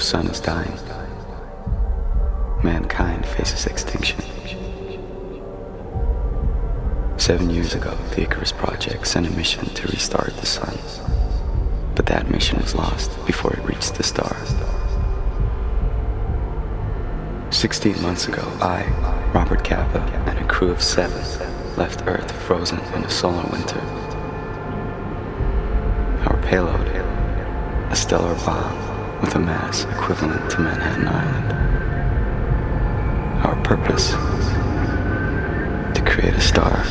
Our sun is dying. Mankind faces extinction. Seven years ago, the Icarus Project sent a mission to restart the sun. But that mission was lost before it reached the stars. Sixteen months ago, I, Robert Capa, and a crew of seven left Earth frozen in a solar winter. Our payload, a stellar bomb with a mass equivalent to Manhattan Island. Our purpose, to create a star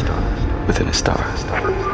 within a star.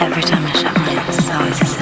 Every time I shut my eyes, it's always the same.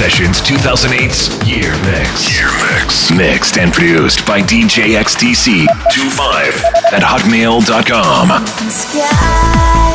Sessions 2008's Year Mix. Year Mix. Mixed and produced by DJXDC25 at hotmail.com. Sky.